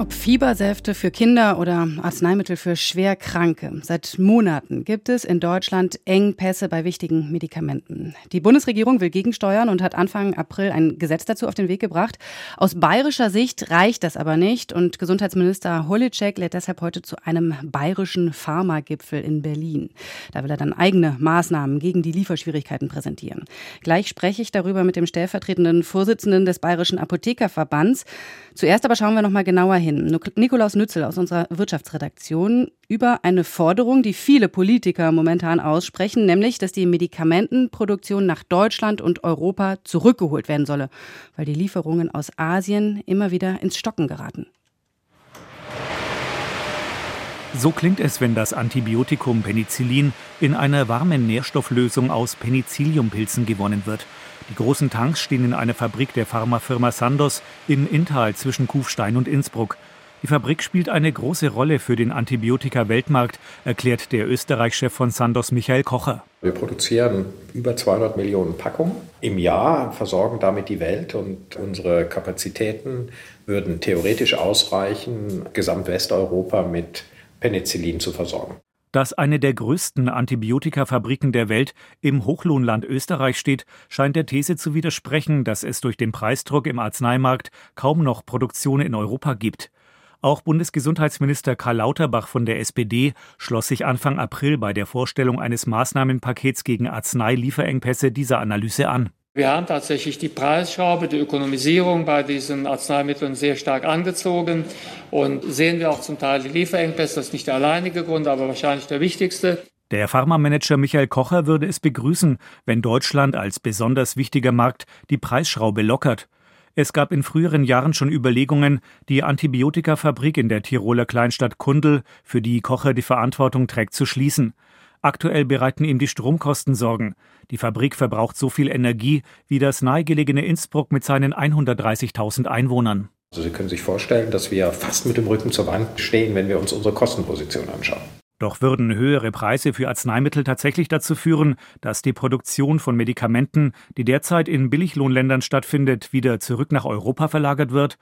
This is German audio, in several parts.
Ob Fiebersäfte für Kinder oder Arzneimittel für Schwerkranke. Seit Monaten gibt es in Deutschland Engpässe bei wichtigen Medikamenten. Die Bundesregierung will gegensteuern und hat Anfang April ein Gesetz dazu auf den Weg gebracht. Aus bayerischer Sicht reicht das aber nicht und Gesundheitsminister Holitschek lädt deshalb heute zu einem bayerischen Pharmagipfel in Berlin. Da will er dann eigene Maßnahmen gegen die Lieferschwierigkeiten präsentieren. Gleich spreche ich darüber mit dem stellvertretenden Vorsitzenden des Bayerischen Apothekerverbands. Zuerst aber schauen wir noch mal genauer hin hin. Nikolaus Nützel aus unserer Wirtschaftsredaktion über eine Forderung, die viele Politiker momentan aussprechen, nämlich, dass die Medikamentenproduktion nach Deutschland und Europa zurückgeholt werden solle, weil die Lieferungen aus Asien immer wieder ins Stocken geraten. So klingt es, wenn das Antibiotikum Penicillin in einer warmen Nährstofflösung aus Penicilliumpilzen gewonnen wird. Die großen Tanks stehen in einer Fabrik der Pharmafirma Sandoz in Inntal zwischen Kufstein und Innsbruck. Die Fabrik spielt eine große Rolle für den Antibiotika-Weltmarkt, erklärt der Österreich-Chef von Sandoz Michael Kocher. Wir produzieren über 200 Millionen Packungen im Jahr, versorgen damit die Welt und unsere Kapazitäten würden theoretisch ausreichen, Gesamtwesteuropa mit Penicillin zu versorgen. Dass eine der größten Antibiotikafabriken der Welt im Hochlohnland Österreich steht, scheint der These zu widersprechen, dass es durch den Preisdruck im Arzneimarkt kaum noch Produktion in Europa gibt. Auch Bundesgesundheitsminister Karl Lauterbach von der SPD schloss sich Anfang April bei der Vorstellung eines Maßnahmenpakets gegen Arzneilieferengpässe dieser Analyse an. Wir haben tatsächlich die Preisschraube, die Ökonomisierung bei diesen Arzneimitteln sehr stark angezogen und sehen wir auch zum Teil die Lieferengpässe. Das ist nicht der alleinige Grund, aber wahrscheinlich der wichtigste. Der Pharmamanager Michael Kocher würde es begrüßen, wenn Deutschland als besonders wichtiger Markt die Preisschraube lockert. Es gab in früheren Jahren schon Überlegungen, die Antibiotikafabrik in der Tiroler Kleinstadt Kundl, für die Kocher die Verantwortung trägt, zu schließen. Aktuell bereiten ihm die Stromkosten Sorgen. Die Fabrik verbraucht so viel Energie wie das nahegelegene Innsbruck mit seinen 130.000 Einwohnern. Also Sie können sich vorstellen, dass wir fast mit dem Rücken zur Wand stehen, wenn wir uns unsere Kostenposition anschauen. Doch würden höhere Preise für Arzneimittel tatsächlich dazu führen, dass die Produktion von Medikamenten, die derzeit in Billiglohnländern stattfindet, wieder zurück nach Europa verlagert wird?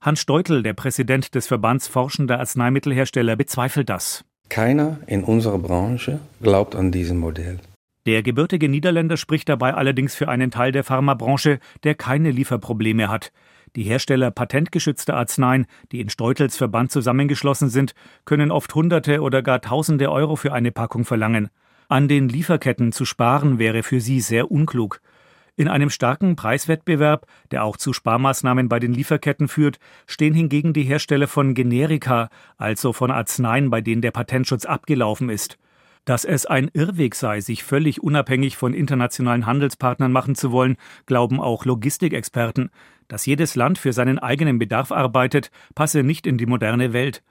Hans Steutel, der Präsident des Verbands forschender Arzneimittelhersteller, bezweifelt das. Keiner in unserer Branche glaubt an diesem Modell. Der gebürtige Niederländer spricht dabei allerdings für einen Teil der Pharmabranche, der keine Lieferprobleme hat. Die Hersteller patentgeschützter Arzneien, die in Steutels Verband zusammengeschlossen sind, können oft Hunderte oder gar Tausende Euro für eine Packung verlangen. An den Lieferketten zu sparen wäre für sie sehr unklug. In einem starken Preiswettbewerb, der auch zu Sparmaßnahmen bei den Lieferketten führt, stehen hingegen die Hersteller von Generika, also von Arzneien, bei denen der Patentschutz abgelaufen ist. Dass es ein Irrweg sei, sich völlig unabhängig von internationalen Handelspartnern machen zu wollen, glauben auch Logistikexperten. Dass jedes Land für seinen eigenen Bedarf arbeitet, passe nicht in die moderne Welt.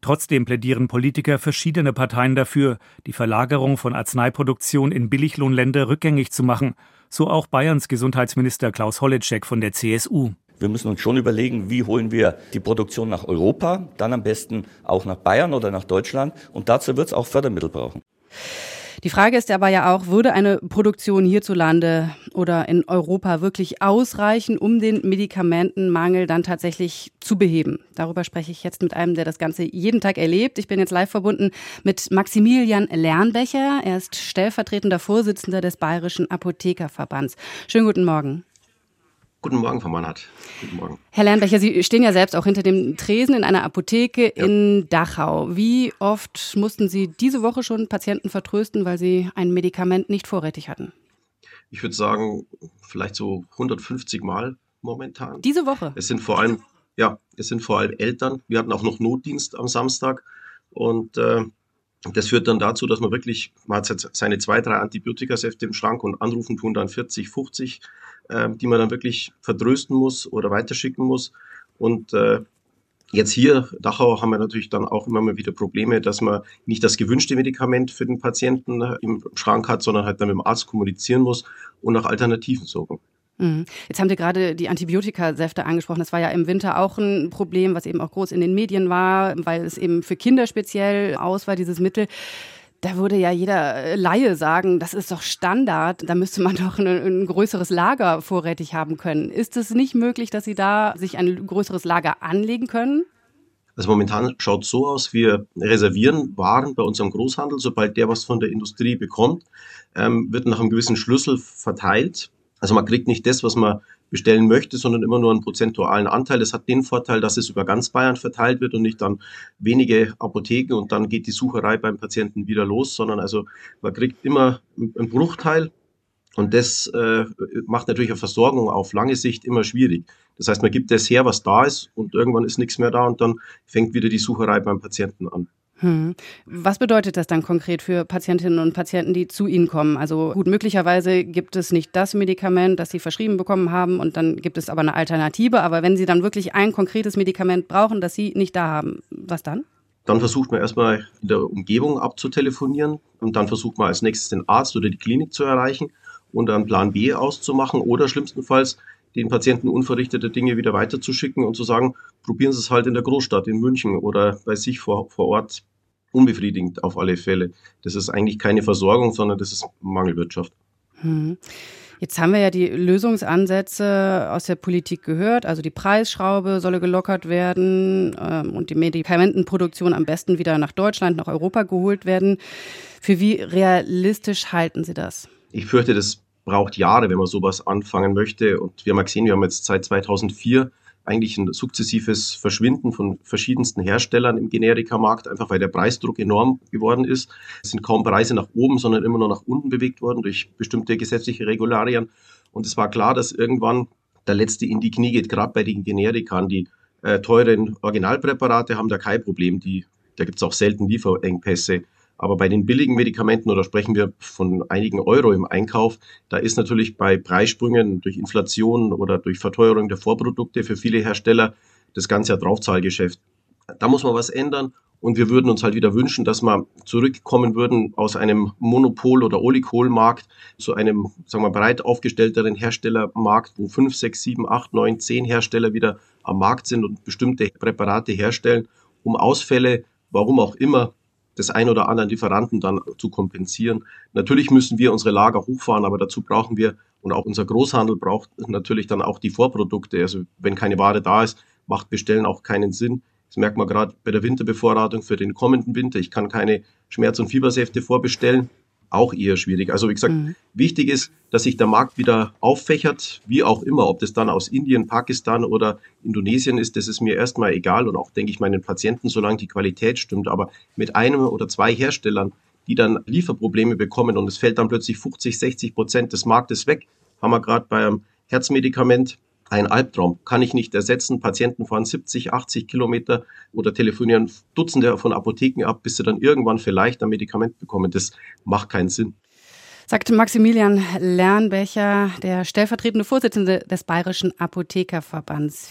Trotzdem plädieren Politiker verschiedener Parteien dafür, die Verlagerung von Arzneiproduktion in Billiglohnländer rückgängig zu machen so auch Bayerns Gesundheitsminister Klaus Holleczek von der CSU. Wir müssen uns schon überlegen, wie holen wir die Produktion nach Europa, dann am besten auch nach Bayern oder nach Deutschland. Und dazu wird es auch Fördermittel brauchen. Die Frage ist aber ja auch, würde eine Produktion hierzulande oder in Europa wirklich ausreichen, um den Medikamentenmangel dann tatsächlich zu beheben? Darüber spreche ich jetzt mit einem, der das Ganze jeden Tag erlebt. Ich bin jetzt live verbunden mit Maximilian Lernbecher. Er ist stellvertretender Vorsitzender des Bayerischen Apothekerverbands. Schönen guten Morgen. Guten Morgen, Frau Mannhardt. Guten Morgen. Herr Lernbecher, Sie stehen ja selbst auch hinter dem Tresen in einer Apotheke ja. in Dachau. Wie oft mussten Sie diese Woche schon Patienten vertrösten, weil sie ein Medikament nicht vorrätig hatten? Ich würde sagen, vielleicht so 150 Mal momentan. Diese Woche? Es sind vor allem, ja, es sind vor allem Eltern. Wir hatten auch noch Notdienst am Samstag und äh, das führt dann dazu, dass man wirklich, man hat seine zwei, drei Antibiotikasäfte im Schrank und anrufen tun dann 40, 50 äh, die man dann wirklich vertrösten muss oder weiterschicken muss. Und äh, Jetzt hier, Dachau, haben wir natürlich dann auch immer mal wieder Probleme, dass man nicht das gewünschte Medikament für den Patienten äh, im Schrank hat, sondern halt dann mit dem Arzt kommunizieren muss und nach Alternativen suchen. Mhm. Jetzt haben Sie gerade die Antibiotikasäfte angesprochen. Das war ja im Winter auch ein Problem, was eben auch groß in den Medien war, weil es eben für Kinder speziell aus war, dieses Mittel. Da würde ja jeder äh, Laie sagen, das ist doch Standard, da müsste man doch ein, ein größeres Lager vorrätig haben können. Ist es nicht möglich, dass Sie da sich ein größeres Lager anlegen können? Also momentan schaut es so aus, wir reservieren Waren bei unserem Großhandel. Sobald der was von der Industrie bekommt, ähm, wird nach einem gewissen Schlüssel verteilt. Also man kriegt nicht das, was man bestellen möchte, sondern immer nur einen prozentualen Anteil. Das hat den Vorteil, dass es über ganz Bayern verteilt wird und nicht dann wenige Apotheken und dann geht die Sucherei beim Patienten wieder los, sondern also man kriegt immer einen Bruchteil und das äh, macht natürlich eine Versorgung auf lange Sicht immer schwierig. Das heißt, man gibt das her, was da ist und irgendwann ist nichts mehr da und dann fängt wieder die Sucherei beim Patienten an. Hm. Was bedeutet das dann konkret für Patientinnen und Patienten, die zu Ihnen kommen? Also gut, möglicherweise gibt es nicht das Medikament, das Sie verschrieben bekommen haben und dann gibt es aber eine Alternative. Aber wenn Sie dann wirklich ein konkretes Medikament brauchen, das Sie nicht da haben, was dann? Dann versucht man erstmal in der Umgebung abzutelefonieren und dann versucht man als nächstes den Arzt oder die Klinik zu erreichen und dann Plan B auszumachen oder schlimmstenfalls den Patienten unverrichtete Dinge wieder weiterzuschicken und zu sagen, probieren Sie es halt in der Großstadt, in München oder bei sich vor, vor Ort. Unbefriedigend auf alle Fälle. Das ist eigentlich keine Versorgung, sondern das ist Mangelwirtschaft. Hm. Jetzt haben wir ja die Lösungsansätze aus der Politik gehört. Also die Preisschraube solle gelockert werden ähm, und die Medikamentenproduktion am besten wieder nach Deutschland, nach Europa geholt werden. Für wie realistisch halten Sie das? Ich fürchte, das braucht Jahre, wenn man sowas anfangen möchte. Und wir haben ja gesehen, wir haben jetzt seit 2004 eigentlich ein sukzessives Verschwinden von verschiedensten Herstellern im Generikamarkt, einfach weil der Preisdruck enorm geworden ist. Es sind kaum Preise nach oben, sondern immer nur nach unten bewegt worden durch bestimmte gesetzliche Regularien. Und es war klar, dass irgendwann der letzte in die Knie geht, gerade bei den Generikern. Die äh, teuren Originalpräparate haben da kein Problem. Die, da gibt es auch selten Lieferengpässe. Aber bei den billigen Medikamenten, oder sprechen wir von einigen Euro im Einkauf, da ist natürlich bei Preissprüngen durch Inflation oder durch Verteuerung der Vorprodukte für viele Hersteller das ganze Draufzahlgeschäft. Da muss man was ändern. Und wir würden uns halt wieder wünschen, dass wir zurückkommen würden aus einem Monopol- oder Oligolmarkt zu einem, sagen wir, breit aufgestellteren Herstellermarkt, wo fünf, sechs, sieben, acht, neun, zehn Hersteller wieder am Markt sind und bestimmte Präparate herstellen, um Ausfälle, warum auch immer, des ein oder anderen Lieferanten dann zu kompensieren. Natürlich müssen wir unsere Lager hochfahren, aber dazu brauchen wir und auch unser Großhandel braucht natürlich dann auch die Vorprodukte. Also wenn keine Ware da ist, macht Bestellen auch keinen Sinn. Das merkt man gerade bei der Winterbevorratung für den kommenden Winter. Ich kann keine Schmerz- und Fiebersäfte vorbestellen auch eher schwierig. Also wie gesagt, mhm. wichtig ist, dass sich der Markt wieder auffächert, wie auch immer, ob das dann aus Indien, Pakistan oder Indonesien ist, das ist mir erstmal egal und auch, denke ich, meinen Patienten, solange die Qualität stimmt. Aber mit einem oder zwei Herstellern, die dann Lieferprobleme bekommen und es fällt dann plötzlich 50, 60 Prozent des Marktes weg, haben wir gerade beim Herzmedikament ein Albtraum. Kann ich nicht ersetzen. Patienten fahren 70, 80 Kilometer oder telefonieren Dutzende von Apotheken ab, bis sie dann irgendwann vielleicht ein Medikament bekommen. Das macht keinen Sinn. Sagte Maximilian Lernbecher, der stellvertretende Vorsitzende des Bayerischen Apothekerverbands.